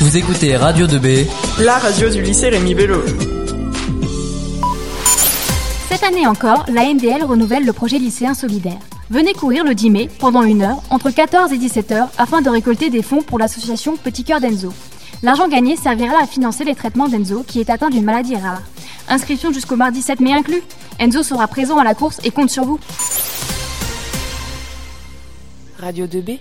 Vous écoutez Radio 2B, la radio du lycée Rémi Bello. Cette année encore, la NDL renouvelle le projet lycéen solidaire. Venez courir le 10 mai, pendant une heure, entre 14 et 17 heures, afin de récolter des fonds pour l'association Petit Cœur d'Enzo. L'argent gagné servira à financer les traitements d'Enzo, qui est atteint d'une maladie rare. Inscription jusqu'au mardi 7 mai inclus. Enzo sera présent à la course et compte sur vous. Radio 2B